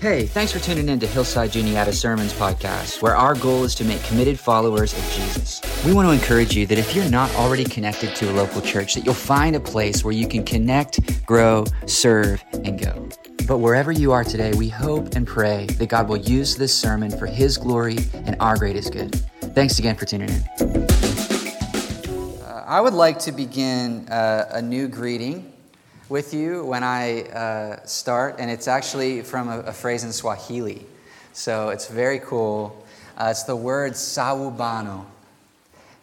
Hey, thanks for tuning in to Hillside Juniata Sermons podcast, where our goal is to make committed followers of Jesus. We want to encourage you that if you're not already connected to a local church, that you'll find a place where you can connect, grow, serve, and go. But wherever you are today, we hope and pray that God will use this sermon for His glory and our greatest good. Thanks again for tuning in. Uh, I would like to begin uh, a new greeting with you when I uh, start, and it's actually from a, a, phrase in Swahili. So it's very cool. Uh, it's the word sawubona.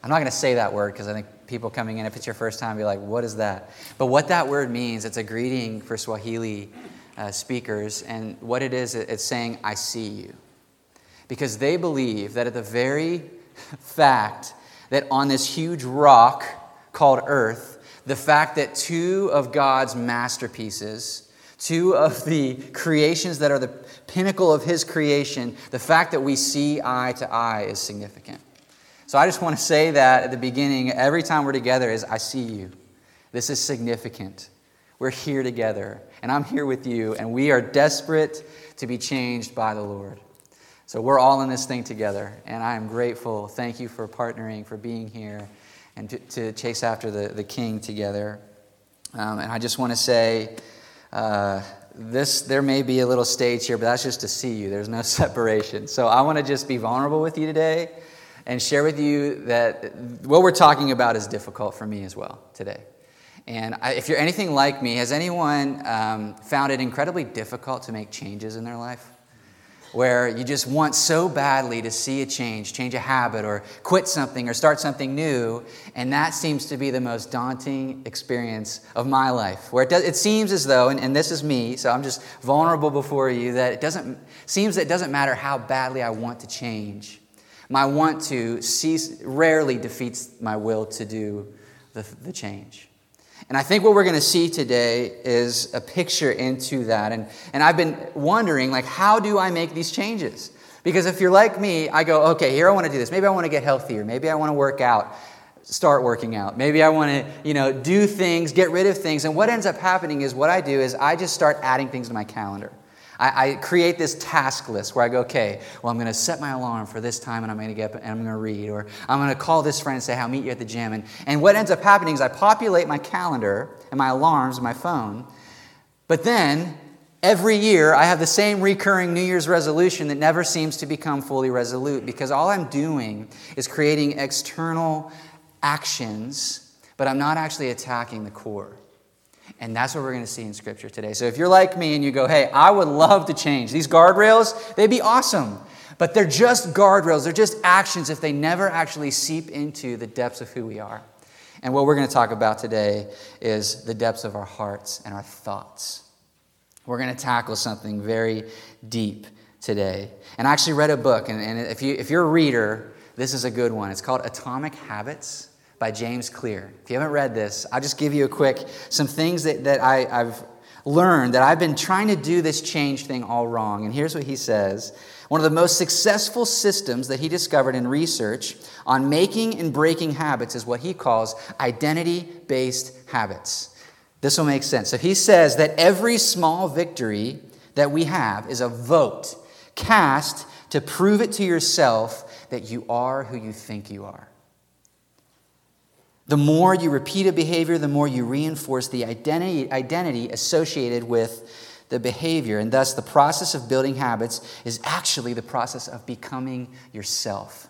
I'm not going to say that word because I think people coming in, if it's your first time, be like, what is that? But what that word means, it's a greeting for Swahili uh, speakers, and what it is, it's saying, I see you. Because they believe that at the very fact that on this huge rock called Earth, the fact that two of God's masterpieces, two of the creations that are the pinnacle of His creation, the fact that we see eye to eye is significant. So I just want to say that at the beginning, every time we're together, is I see you. This is significant. We're here together, and I'm here with you, and we are desperate to be changed by the Lord. So we're all in this thing together, and I am grateful. Thank you for partnering, for being here and to, to chase after the, the king together. Um, and I just want to say, uh, this there may be a little stage here, but that's just to see you. There's no separation. So I want to just be vulnerable with you today and share with you that what we're talking about is difficult for me as well today. And if you're anything like me, has anyone um, found it incredibly difficult to make changes in their life? Where you just want so badly to see a change, change a habit, or quit something, or start something new, and that seems to be the most daunting experience of my life. Where it, does, it seems as though, and, and this is me, so I'm just vulnerable before you, that it doesn't seems that it doesn't matter how badly I want to change. My want to cease rarely defeats my will to do the, the change. And I think what we're going to see today is a picture into that. And, and I've been wondering, like, how do I make these changes? Because if you're like me, I go, okay, here I want to do this. Maybe I want to get healthier. Maybe I want to work out, start working out. Maybe I want to, you know, do things, get rid of things. And what ends up happening is what I do is I just start adding things to my calendar. I, I, create this task list where I go, okay, well, I'm going to set my alarm for this time and I'm going to get up and I'm going to read. Or I'm going to call this friend and say, I'll meet you at the gym. And, and what ends up happening is I populate my calendar and my alarms and my phone. But then every year I have the same recurring New Year's resolution that never seems to become fully resolute because all I'm doing is creating external actions, but I'm not actually attacking the core. And that's what we're going to see in Scripture today. So if you're like me and you go, hey, I would love to change, these guardrails, they'd be awesome. But they're just guardrails, they're just actions if they never actually seep into the depths of who we are. And what we're going to talk about today is the depths of our hearts and our thoughts. We're going to tackle something very deep today. And I actually read a book, and, and if, you, if you're a reader, this is a good one. It's called Atomic Habits by James Clear. If you haven't read this, I'll just give you a quick some things that, that I, I've learned that I've been trying to do this change thing all wrong. And here's what he says One of the most successful systems that he discovered in research on making and breaking habits is what he calls identity based habits. This will make sense. So he says that every small victory that we have is a vote cast to prove it to yourself that you are who you think you are. The more you repeat a behavior, the more you reinforce the identity, identity associated with the behavior. And thus, the process of building habits is actually the process of becoming yourself.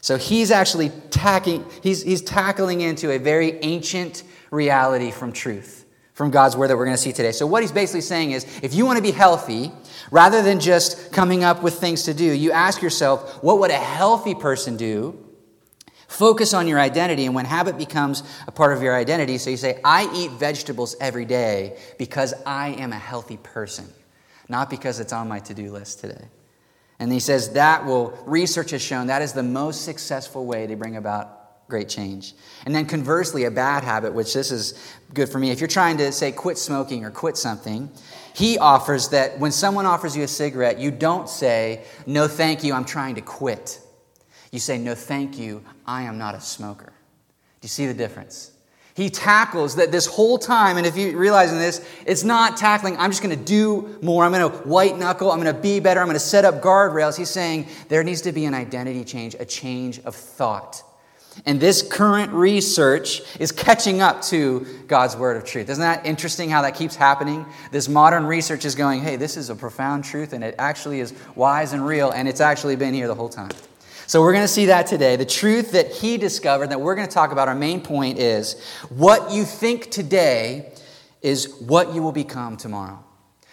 So he's actually tacking, he's, he's tackling into a very ancient reality from truth, from God's word that we're going to see today. So what he's basically saying is if you want to be healthy, rather than just coming up with things to do, you ask yourself, what would a healthy person do? Focus on your identity, and when habit becomes a part of your identity, so you say, I eat vegetables every day because I am a healthy person, not because it's on my to do list today. And he says that will, research has shown that is the most successful way to bring about great change. And then conversely, a bad habit, which this is good for me, if you're trying to say quit smoking or quit something, he offers that when someone offers you a cigarette, you don't say, no, thank you, I'm trying to quit. You say, No, thank you, I am not a smoker. Do you see the difference? He tackles that this whole time, and if you realize in this, it's not tackling, I'm just going to do more. I'm going to white knuckle. I'm going to be better. I'm going to set up guardrails. He's saying there needs to be an identity change, a change of thought. And this current research is catching up to God's word of truth. Isn't that interesting how that keeps happening? This modern research is going, hey, this is a profound truth, and it actually is wise and real, and it's actually been here the whole time. So we're going to see that today. The truth that he discovered that we're going to talk about, our main point is what you think today is what you will become tomorrow.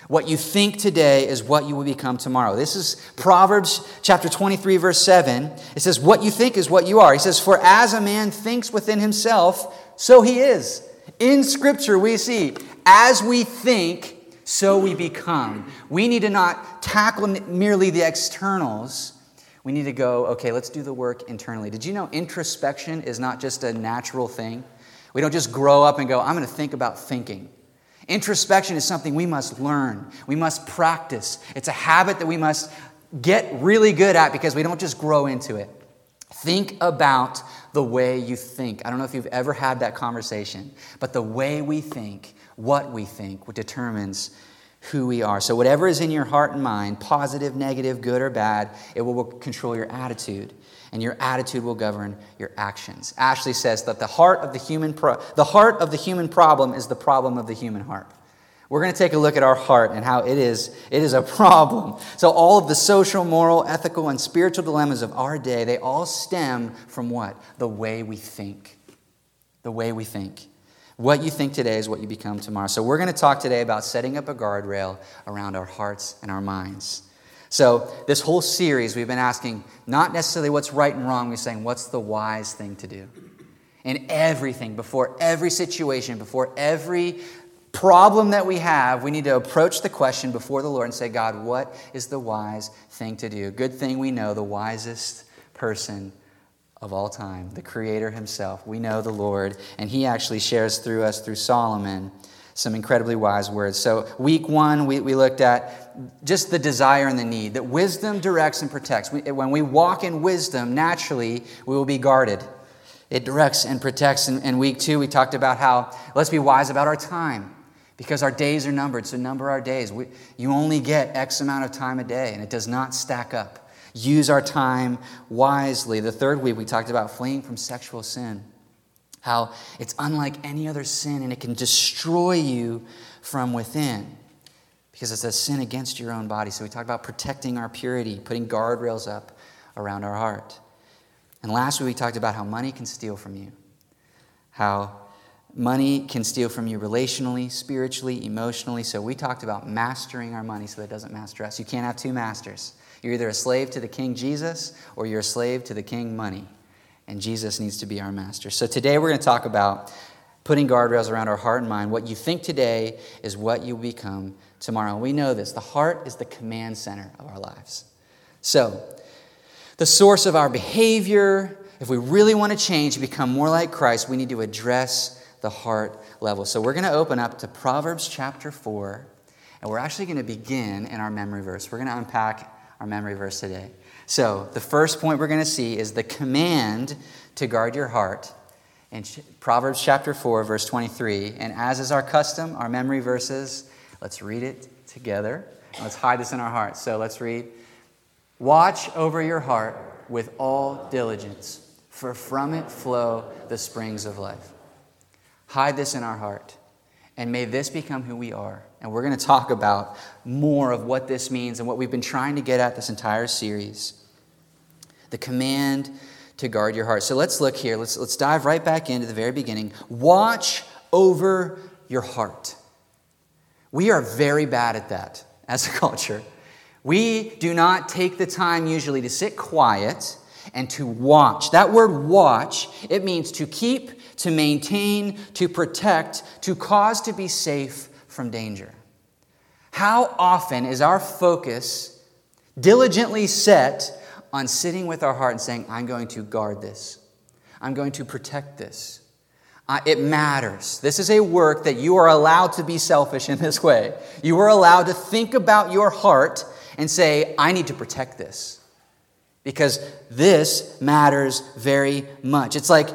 What you think today is what you will become tomorrow. This is Proverbs chapter 23, verse 7. It says, What you think is what you are. He says, For as a man thinks within himself, so he is. In Scripture, we see, as we think, so we become. We need to not tackle merely the externals. We need to go, okay, let's do the work internally. Did you know introspection is not just a natural thing? We don't just grow up and go, I'm going to think about thinking. Introspection is something we must learn, we must practice. It's a habit that we must get really good at because we don't just grow into it. Think about the way you think. I don't know if you've ever had that conversation, but the way we think, what we think, determines who we are. So, whatever is in your heart and mind, positive, negative, good, or bad, it will control your attitude and your attitude will govern your actions. Ashley says that the heart of the human pro- the heart of the human problem is the problem of the human heart. We're going to take a look at our heart and how it is it is a problem. So all of the social, moral, ethical and spiritual dilemmas of our day, they all stem from what? The way we think. The way we think. What you think today is what you become tomorrow. So we're going to talk today about setting up a guardrail around our hearts and our minds. So, this whole series, we've been asking not necessarily what's right and wrong, we're saying what's the wise thing to do. In everything, before every situation, before every problem that we have, we need to approach the question before the Lord and say, God, what is the wise thing to do? Good thing we know the wisest person of all time, the Creator Himself. We know the Lord, and He actually shares through us through Solomon some incredibly wise words. So, week one, we, we looked at just the desire and the need, that wisdom directs and protects. We, when we walk in wisdom, naturally, we will be guarded. It directs and protects. In, in week two, we talked about how let's be wise about our time because our days are numbered, so number our days. We, you only get X amount of time a day, and it does not stack up. Use our time wisely. The third week, we talked about fleeing from sexual sin how it's unlike any other sin and it can destroy you from within because it's a sin against your own body. So we talked about protecting our purity, putting guardrails up around our heart. And last week we talked about how money can steal from you, how money can steal from you relationally, spiritually, emotionally. So we talked about mastering our money so that it doesn't master us. You can't have two masters. You're either a slave to the King Jesus or you're a slave to the King money and Jesus needs to be our master. So today we're going to talk about putting guardrails around our heart and mind. What you think today is what you become tomorrow. We know this the heart is the command center of our lives. So, the source of our behavior, if we really want to change, become more like Christ, we need to address the heart level. So, we're going to open up to Proverbs chapter 4, and we're actually going to begin in our memory verse. We're going to unpack our memory verse today. So, the first point we're going to see is the command to guard your heart in Proverbs chapter 4, verse 23. And as is our custom, our memory verses, let's read it together. Let's hide this in our hearts. So, let's read Watch over your heart with all diligence, for from it flow the springs of life. Hide this in our heart, and may this become who we are and we're going to talk about more of what this means and what we've been trying to get at this entire series. The command to guard your heart. So let's look here. Let's, let's dive right back into the very beginning. Watch over your heart. We are very bad at that as a culture. We do not take the time usually to sit quiet and to watch. That word watch, it means to keep, to maintain, to protect, to cause to be safe from danger. How often is our focus diligently set on sitting with our heart and saying, I'm going to guard this, I'm going to protect this? Uh, it matters. This is a work that you are allowed to be selfish in this way. You are allowed to think about your heart and say, I need to protect this because this matters very much. It's like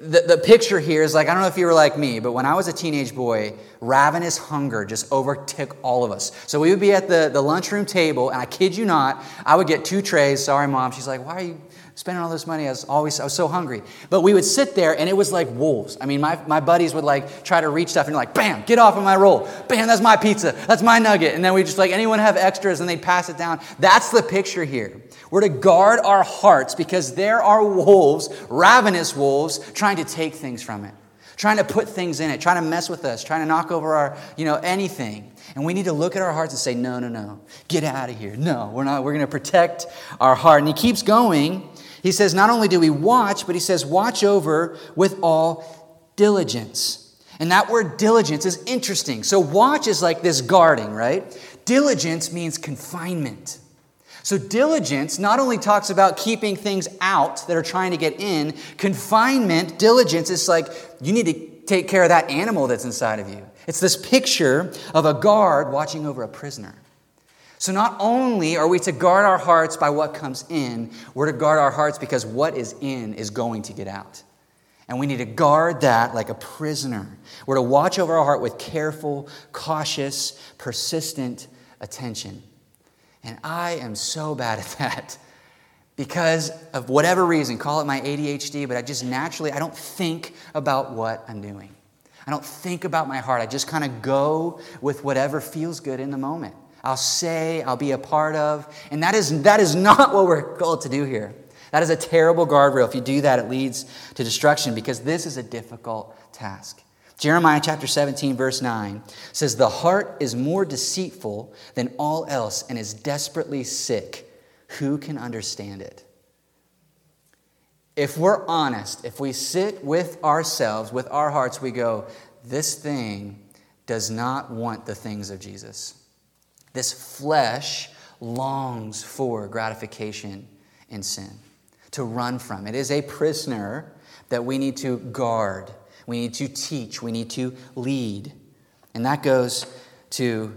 the, the picture here is like, I don't know if you were like me, but when I was a teenage boy, ravenous hunger just overtook all of us. So we would be at the, the lunchroom table, and I kid you not, I would get two trays. Sorry, mom. She's like, why are you spending all this money? I was always, I was so hungry. But we would sit there, and it was like wolves. I mean, my, my buddies would like try to reach stuff, and like, bam, get off of my roll. Bam, that's my pizza. That's my nugget. And then we just like, anyone have extras? And they'd pass it down. That's the picture here. We're to guard our hearts because there are wolves, ravenous wolves, trying to take things from it, trying to put things in it, trying to mess with us, trying to knock over our, you know, anything. And we need to look at our hearts and say, no, no, no, get out of here. No, we're not. We're going to protect our heart. And he keeps going. He says, not only do we watch, but he says, watch over with all diligence. And that word diligence is interesting. So, watch is like this guarding, right? Diligence means confinement. So, diligence not only talks about keeping things out that are trying to get in, confinement, diligence is like you need to take care of that animal that's inside of you. It's this picture of a guard watching over a prisoner. So, not only are we to guard our hearts by what comes in, we're to guard our hearts because what is in is going to get out. And we need to guard that like a prisoner. We're to watch over our heart with careful, cautious, persistent attention. And I am so bad at that because of whatever reason, call it my ADHD, but I just naturally, I don't think about what I'm doing. I don't think about my heart. I just kind of go with whatever feels good in the moment. I'll say, I'll be a part of, and that is, that is not what we're called to do here. That is a terrible guardrail. If you do that, it leads to destruction because this is a difficult task. Jeremiah chapter 17, verse 9 says, The heart is more deceitful than all else and is desperately sick. Who can understand it? If we're honest, if we sit with ourselves, with our hearts, we go, This thing does not want the things of Jesus. This flesh longs for gratification in sin, to run from. It is a prisoner that we need to guard we need to teach. We need to lead. And that goes to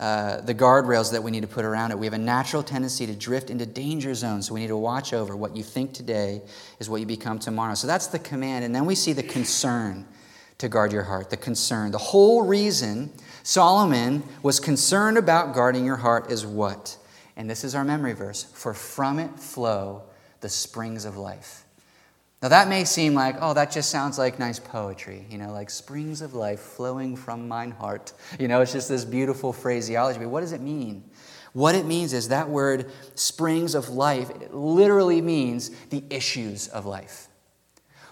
uh, the guardrails that we need to put around it. We have a natural tendency to drift into danger zones, so we need to watch over what you think today is what you become tomorrow. So that's the command. And then we see the concern to guard your heart, the concern. The whole reason Solomon was concerned about guarding your heart is what? And this is our memory verse for from it flow the springs of life. Now, that may seem like, oh, that just sounds like nice poetry, you know, like springs of life flowing from mine heart. You know, it's just this beautiful phraseology. But what does it mean? What it means is that word springs of life, it literally means the issues of life.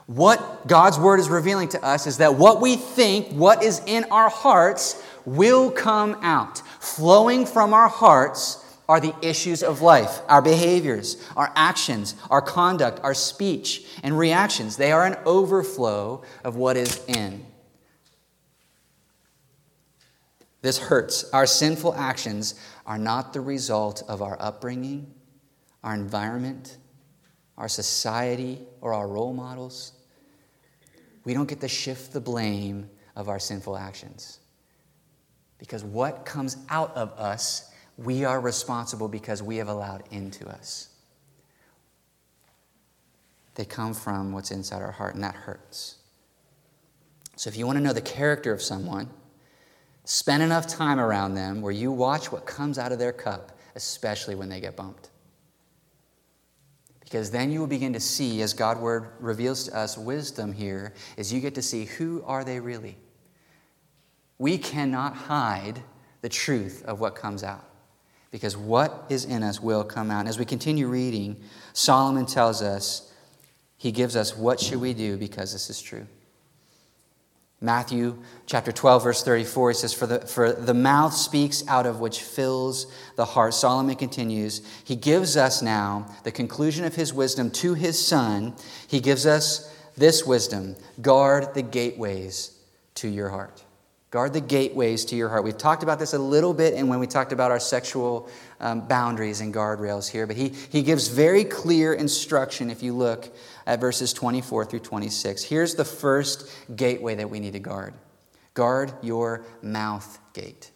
What God's word is revealing to us is that what we think, what is in our hearts, will come out. Flowing from our hearts are the issues of life our behaviors, our actions, our conduct, our speech, and reactions. They are an overflow of what is in. This hurts. Our sinful actions are not the result of our upbringing, our environment, our society, or our role models. We don't get to shift the blame of our sinful actions. Because what comes out of us we are responsible because we have allowed into us. They come from what's inside our heart, and that hurts. So, if you want to know the character of someone, spend enough time around them where you watch what comes out of their cup, especially when they get bumped. Because then you will begin to see, as God word reveals to us wisdom here, is you get to see who are they really. We cannot hide the truth of what comes out because what is in us will come out. And as we continue reading, Solomon tells us, he gives us what should we do because this is true. Matthew chapter 12, verse 34, he says, for the, for the mouth speaks out of which fills the heart. Solomon continues, he gives us now the conclusion of his wisdom to his son. He gives us this wisdom guard the gateways to your heart. Guard the gateways to your heart. We've talked about this a little bit and when we talked about our sexual um, boundaries and guardrails here, but he, he gives very clear instruction if you look at verses 24 through 26. Here's the first gateway that we need to guard guard your mouth gate.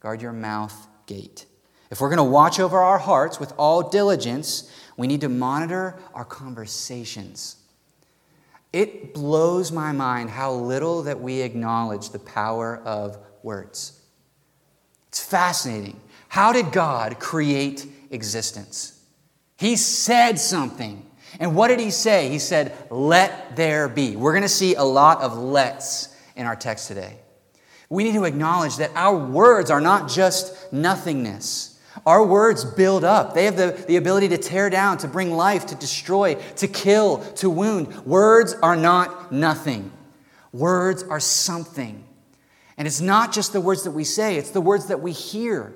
Guard your mouth gate. If we're going to watch over our hearts with all diligence, we need to monitor our conversations. It blows my mind how little that we acknowledge the power of words. It's fascinating. How did God create existence? He said something. And what did he say? He said, Let there be. We're going to see a lot of lets in our text today. We need to acknowledge that our words are not just nothingness. Our words build up. They have the, the ability to tear down, to bring life, to destroy, to kill, to wound. Words are not nothing. Words are something. And it's not just the words that we say, it's the words that we hear.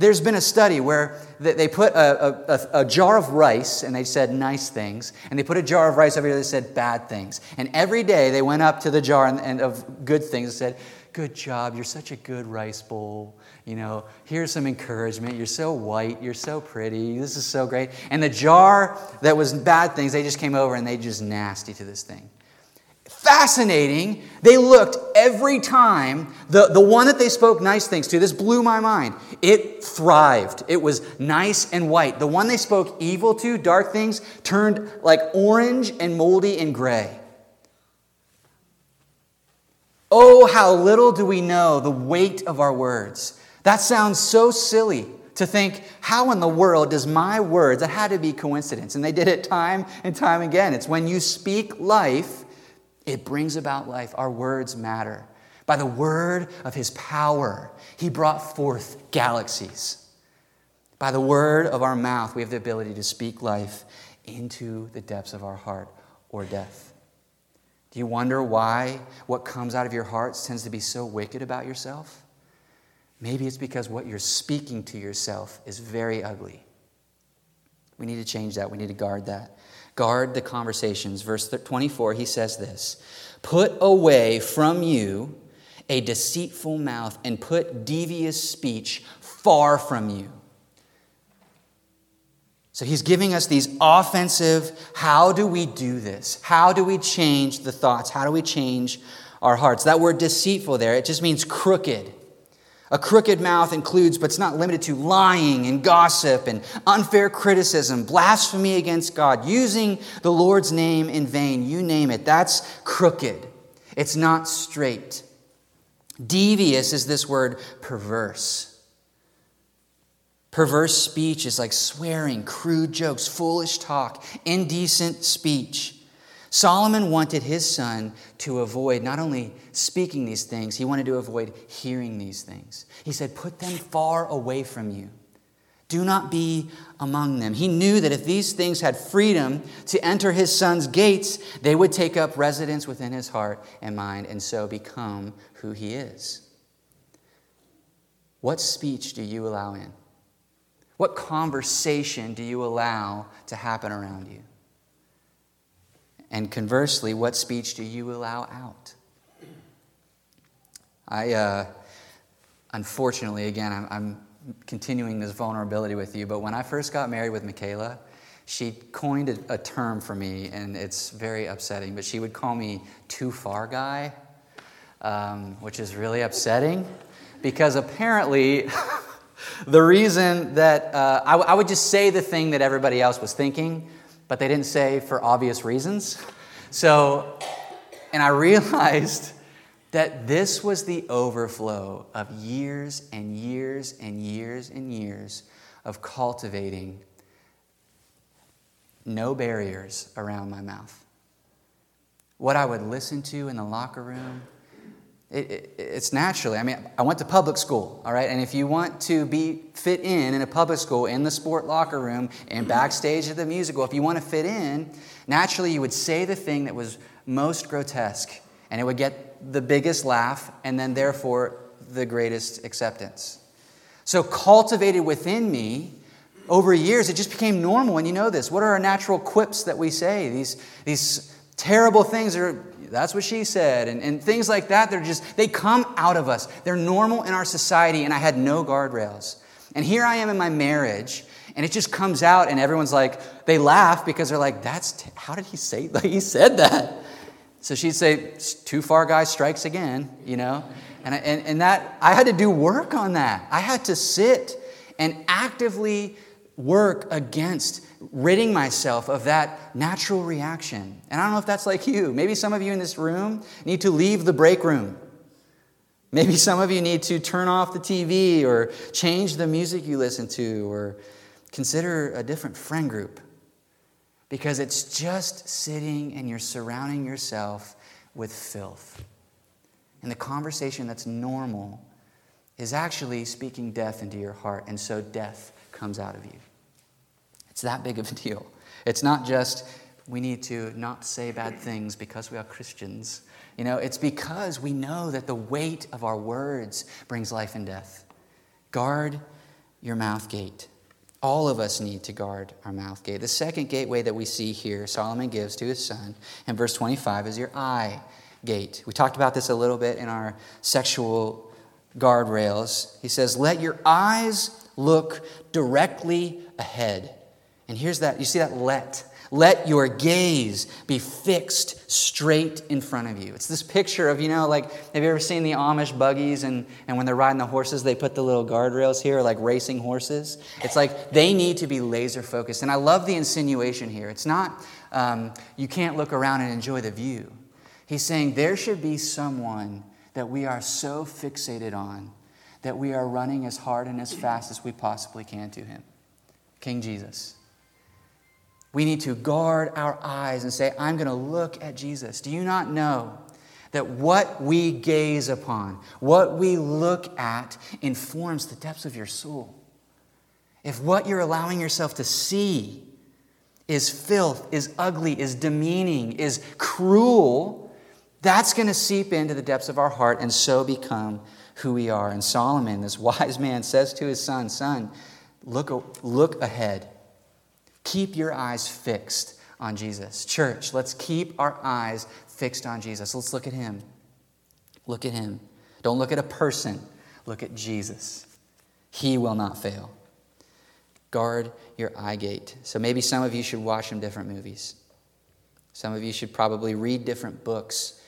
There's been a study where they put a, a, a, jar of rice and they said nice things, and they put a jar of rice over here that said bad things. And every day they went up to the jar and, and of good things and said, Good job, you're such a good rice bowl. You know, here's some encouragement. You're so white, you're so pretty, this is so great. And the jar that was bad things, they just came over and they just nasty to this thing fascinating. They looked every time, the, the one that they spoke nice things to, this blew my mind. It thrived. It was nice and white. The one they spoke evil to, dark things, turned like orange and moldy and gray. Oh, how little do we know the weight of our words. That sounds so silly to think, how in the world does my words, that had to be coincidence. And they did it time and time again. It's when you speak life, it brings about life. Our words matter. By the word of his power, he brought forth galaxies. By the word of our mouth, we have the ability to speak life into the depths of our heart or death. Do you wonder why what comes out of your hearts tends to be so wicked about yourself? Maybe it's because what you're speaking to yourself is very ugly. We need to change that. We need to guard that. Guard the conversations. Verse 24, he says this Put away from you a deceitful mouth and put devious speech far from you. So he's giving us these offensive how do we do this? How do we change the thoughts? How do we change our hearts? That word deceitful there, it just means crooked. A crooked mouth includes, but it's not limited to, lying and gossip and unfair criticism, blasphemy against God, using the Lord's name in vain. You name it. That's crooked. It's not straight. Devious is this word perverse. Perverse speech is like swearing, crude jokes, foolish talk, indecent speech. Solomon wanted his son to avoid not only speaking these things, he wanted to avoid hearing these things. He said, Put them far away from you. Do not be among them. He knew that if these things had freedom to enter his son's gates, they would take up residence within his heart and mind and so become who he is. What speech do you allow in? What conversation do you allow to happen around you? And conversely, what speech do you allow out? I, uh, unfortunately, again, I'm, I'm continuing this vulnerability with you, but when I first got married with Michaela, she coined a, a, term for me, and it's very upsetting, but she would call me too far guy, um, which is really upsetting because apparently the reason that uh, I, I would just say the thing that everybody else was thinking but they didn't say for obvious reasons. So, and I realized that this was the overflow of years and years and years and years of cultivating no barriers around my mouth. What I would listen to in the locker room, it, it, it's naturally. I mean, I went to public school, all right? And if you want to be fit in in a public school, in the sport locker room, and backstage at the musical, if you want to fit in, naturally you would say the thing that was most grotesque, and it would get the biggest laugh, and then therefore the greatest acceptance. So, cultivated within me over years, it just became normal, and you know this. What are our natural quips that we say? These, these terrible things are that's what she said, and, and things like that. They're just, they come out of us. They're normal in our society, and I had no guardrails. And here I am in my marriage, and it just comes out, and everyone's like, they laugh because they're like, that's, t- how did he say, like, he said that? So she'd say, too far guy strikes again, you know? And, and, and that, I had to do work on that. I had to sit and actively work against ridding myself of that natural reaction. And I don't know if that's like you. Maybe some of you in this room need to leave the break room. Maybe some of you need to turn off the TV or change the music you listen to or consider a different friend group because it's just sitting and you're surrounding yourself with filth. And the conversation that's normal is actually speaking death into your heart, and so death comes out of you. It's that big of a deal. It's not just we need to not say bad things because we are Christians. You know, it's because we know that the weight of our words brings life and death. Guard your mouth gate. All of us need to guard our mouth gate. The second gateway that we see here, Solomon gives to his son in verse 25, is your eye gate. We talked about this a little bit in our sexual guardrails. He says, Let your eyes look directly ahead. And here's that you see that let. Let your gaze be fixed straight in front of you. It's this picture of, you know, like, have you ever seen the Amish buggies and, and when they're riding the horses, they put the little guardrails here, like racing horses? It's like they need to be laser focused. And I love the insinuation here. It's not, um, you can't look around and enjoy the view. He's saying there should be someone that we are so fixated on that we are running as hard and as fast as we possibly can to him King Jesus. We need to guard our eyes and say, I'm going to look at Jesus. Do you not know that what we gaze upon, what we look at, informs the depths of your soul? If what you're allowing yourself to see is filth, is ugly, is demeaning, is cruel, that's going to seep into the depths of our heart and so become who we are. And Solomon, this wise man, says to his son, Son, look, look ahead. Keep your eyes fixed on Jesus. Church, let's keep our eyes fixed on Jesus. Let's look at him. Look at him. Don't look at a person, look at Jesus. He will not fail. Guard your eye gate. So maybe some of you should watch some different movies. Some of you should probably read different books.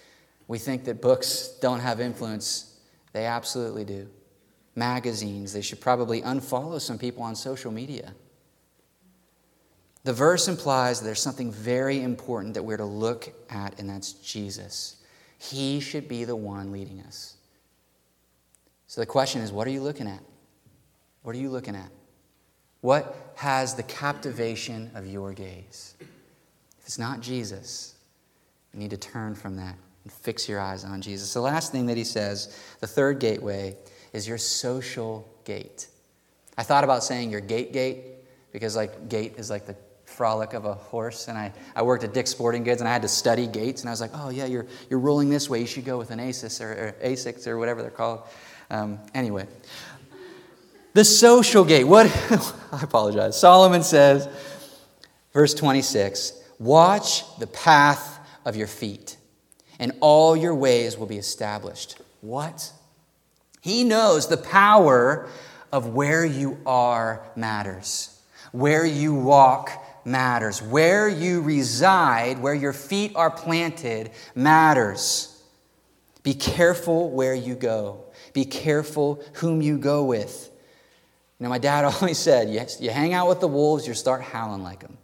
We think that books don't have influence. They absolutely do. Magazines, they should probably unfollow some people on social media. The verse implies that there's something very important that we're to look at, and that's Jesus. He should be the one leading us. So the question is what are you looking at? What are you looking at? What has the captivation of your gaze? If it's not Jesus, you need to turn from that and fix your eyes on Jesus. The last thing that he says, the third gateway, is your social gate. I thought about saying your gait gate because like gait is like the frolic of a horse. And I, I worked at Dick's Sporting Goods and I had to study gaits. And I was like, oh, yeah, you're, you're rolling this way. You should go with an ASIS or, or ASICS or whatever they're called. Um, anyway, the social gate. What? I apologize. Solomon says, verse 26 Watch the path of your feet, and all your ways will be established. What? He knows the power of where you are matters. Where you walk matters. Where you reside, where your feet are planted, matters. Be careful where you go. Be careful whom you go with. You know, my dad always said, yes, you hang out with the wolves, you start howling like them.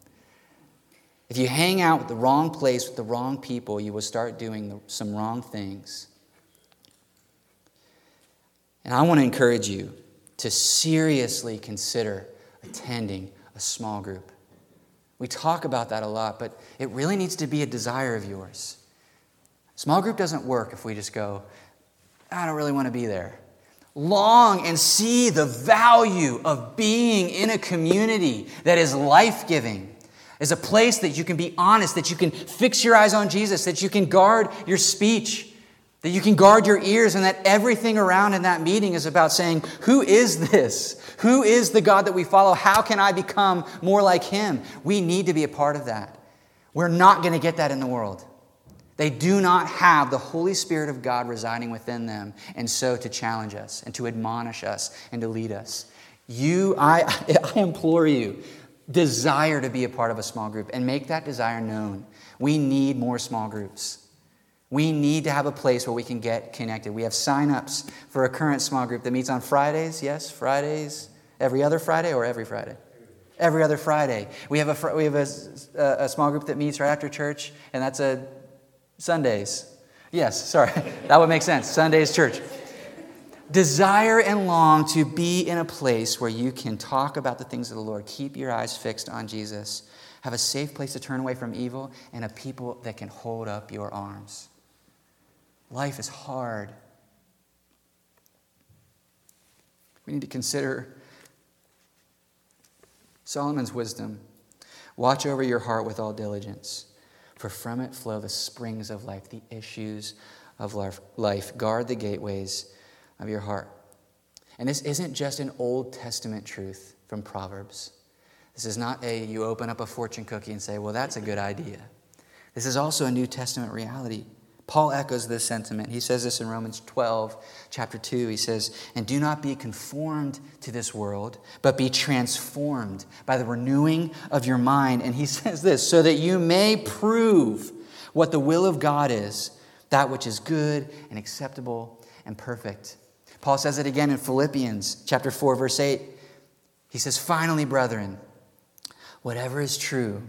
If you hang out with the wrong place with the wrong people, you will start doing some wrong things. And I want to encourage you to seriously consider attending a small group. We talk about that a lot, but it really needs to be a desire of yours. Small group doesn't work if we just go, I don't really want to be there. Long and see the value of being in a community that is life giving, is a place that you can be honest, that you can fix your eyes on Jesus, that you can guard your speech, that you can guard your ears, and that everything around in that meeting is about saying, Who is this? Who is the God that we follow? How can I become more like Him? We need to be a part of that. We're not going to get that in the world. They do not have the Holy Spirit of God residing within them, and so to challenge us and to admonish us and to lead us. You, I, I implore you, desire to be a part of a small group and make that desire known. We need more small groups. We need to have a place where we can get connected. We have sign-ups for a current small group that meets on Fridays. Yes, Fridays. Every other Friday or every Friday? every other Friday. We have, a, we have a, a small group that meets right after church, and that's a Sundays. Yes, sorry. that would make sense. Sundays church. Desire and long to be in a place where you can talk about the things of the Lord. Keep your eyes fixed on Jesus. Have a safe place to turn away from evil and a people that can hold up your arms. Life is hard. We need to consider Solomon's wisdom. Watch over your heart with all diligence, for from it flow the springs of life, the issues of life. Guard the gateways of your heart. And this isn't just an Old Testament truth from Proverbs. This is not a you open up a fortune cookie and say, well, that's a good idea. This is also a New Testament reality. Paul echoes this sentiment. He says this in Romans 12, chapter 2. He says, And do not be conformed to this world, but be transformed by the renewing of your mind. And he says this, so that you may prove what the will of God is, that which is good and acceptable and perfect. Paul says it again in Philippians chapter 4 verse 8. He says, "Finally, brethren, whatever is true,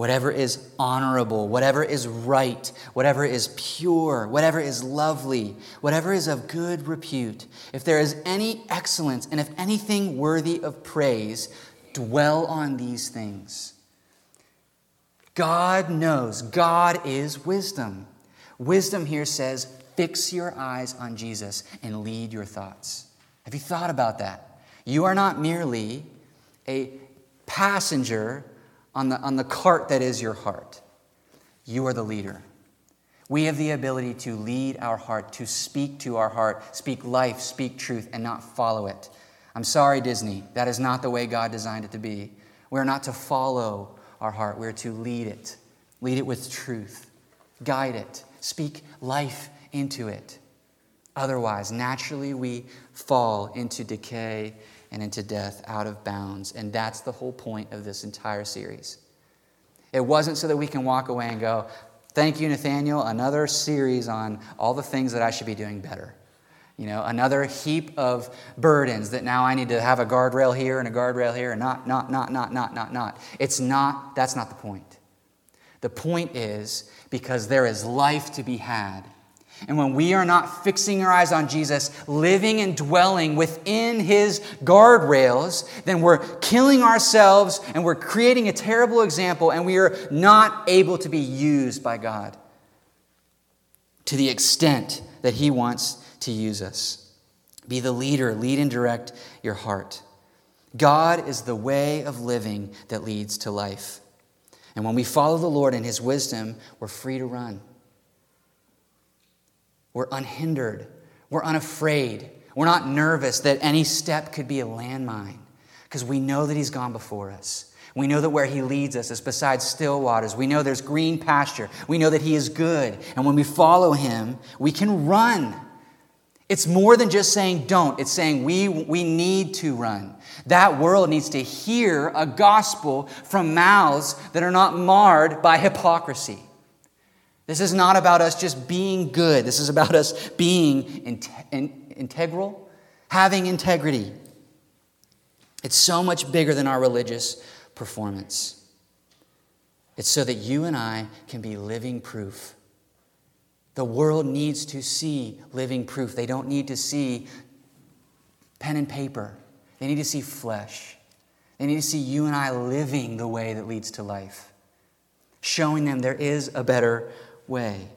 whatever is honorable, whatever is right, whatever is pure, whatever is lovely, whatever is of good repute, if there is any excellence and if anything worthy of praise, dwell on these things." God knows. God is wisdom. Wisdom here says, Fix your eyes on Jesus and lead your thoughts. Have you thought about that? You are not merely a passenger on the, on the cart that is your heart, you are the leader. We have the ability to lead our heart, to speak to our heart, speak life, speak truth, and not follow it. I'm sorry, Disney. That is not the way God designed it to be. We're not to follow our heart, we're to lead it. Lead it with truth, guide it, speak life into it. Otherwise, naturally, we fall into decay and into death out of bounds. And that's the whole point of this entire series. It wasn't so that we can walk away and go, Thank you, Nathaniel, another series on all the things that I should be doing better. You know, another heap of burdens that now I need to have a guardrail here and a guardrail here and not, not, not, not, not, not, not. It's not, that's not the point. The point is because there is life to be had and when we are not fixing our eyes on Jesus, living and dwelling within his guardrails, then we're killing ourselves and we're creating a terrible example, and we are not able to be used by God to the extent that he wants to use us. Be the leader, lead and direct your heart. God is the way of living that leads to life. And when we follow the Lord in his wisdom, we're free to run. We're unhindered. We're unafraid. We're not nervous that any step could be a landmine because we know that He's gone before us. We know that where He leads us is beside still waters. We know there's green pasture. We know that He is good. And when we follow Him, we can run. It's more than just saying don't, it's saying we, we need to run. That world needs to hear a gospel from mouths that are not marred by hypocrisy. This is not about us just being good. This is about us being in, in, integral, having integrity. It's so much bigger than our religious performance. It's so that you and I can be living proof. The world needs to see living proof. They don't need to see pen and paper, they need to see flesh. They need to see you and I living the way that leads to life, showing them there is a better way.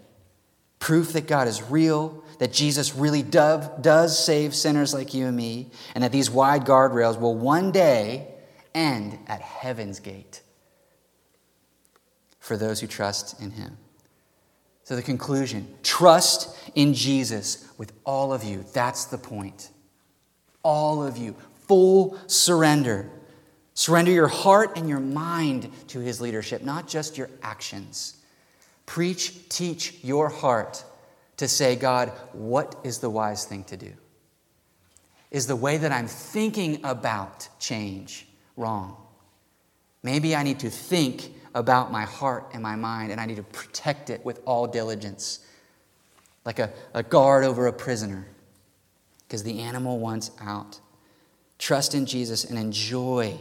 Proof that God is real, that Jesus really do, does save sinners like you and me, and that these wide guardrails will one day end at heaven's gate for those who trust in Him. So, the conclusion trust in Jesus with all of you. That's the point. All of you. Full surrender. Surrender your heart and your mind to His leadership, not just your actions. Preach, teach your heart to say, God, what is the wise thing to do? Is the way that I'm thinking about change wrong? Maybe I need to think about my heart and my mind, and I need to protect it with all diligence, like a, a guard over a prisoner, because the animal wants out. Trust in Jesus and enjoy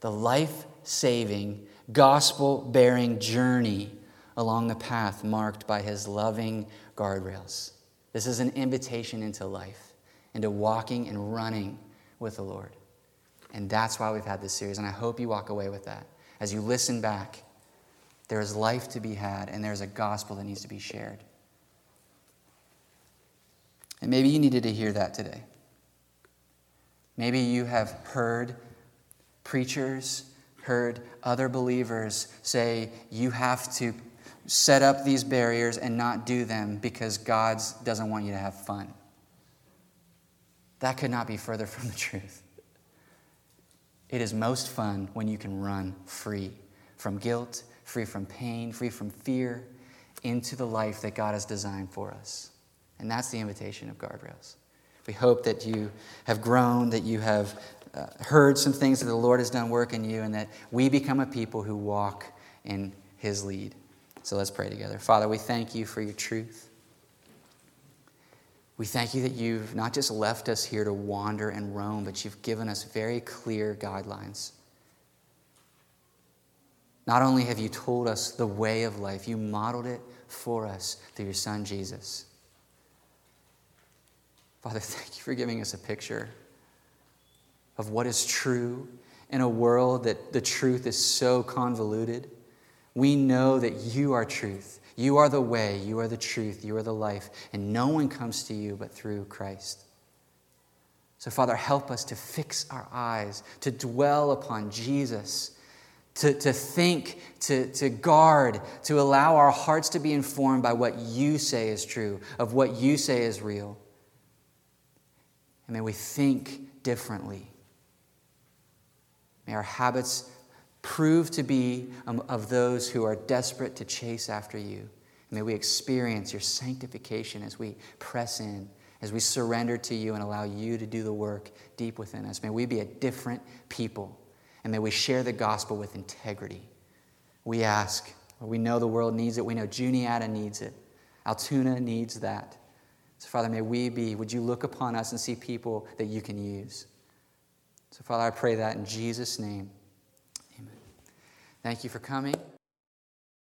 the life saving, gospel bearing journey along the path marked by his loving guardrails. This is an invitation into life, into walking and running with the Lord. And that's why we've had this series. And I hope you walk away with that. As you listen back, there is life to be had, and there's a gospel that needs to be shared. And maybe you needed to hear that today. Maybe you have heard preachers, heard other believers say, you have to set up these barriers and not do them because God doesn't want you to have fun. That could not be further from the truth. It is most fun when you can run free from guilt, free from pain, free from fear, into the life that God has designed for us. And that's the invitation of guardrails. We hope that you have grown, that you have uh, heard some things that the Lord has done work in you, and that we become a people who walk in His lead. So let's pray together. Father, we thank you for your truth. We thank you that you've not just left us here to wander and roam, but you've given us very clear guidelines. Not only have you told us the way of life, you modeled it for us through your Son, Jesus. Father, thank you for giving us a picture of what is true in a world that the truth is so convoluted. We know that you are truth. You are the way, you are the truth, you are the life, and no one comes to you but through Christ. So, Father, help us to fix our eyes, to dwell upon Jesus, to, to think, to, to guard, to allow our hearts to be informed by what you say is true, of what you say is real. And may we think differently. May our habits prove to be um, of those who are desperate to chase after you. May we experience your sanctification as we press in, as we surrender to you and allow you to do the work deep within us. May we be a different people, and may we share the gospel with integrity. We ask, we know the world needs it. We know Juniata needs it. Altoona needs that. So, Father, may we be, would you look upon us and see people that you can use? So, Father, I pray that in Jesus' name. Thank you for coming.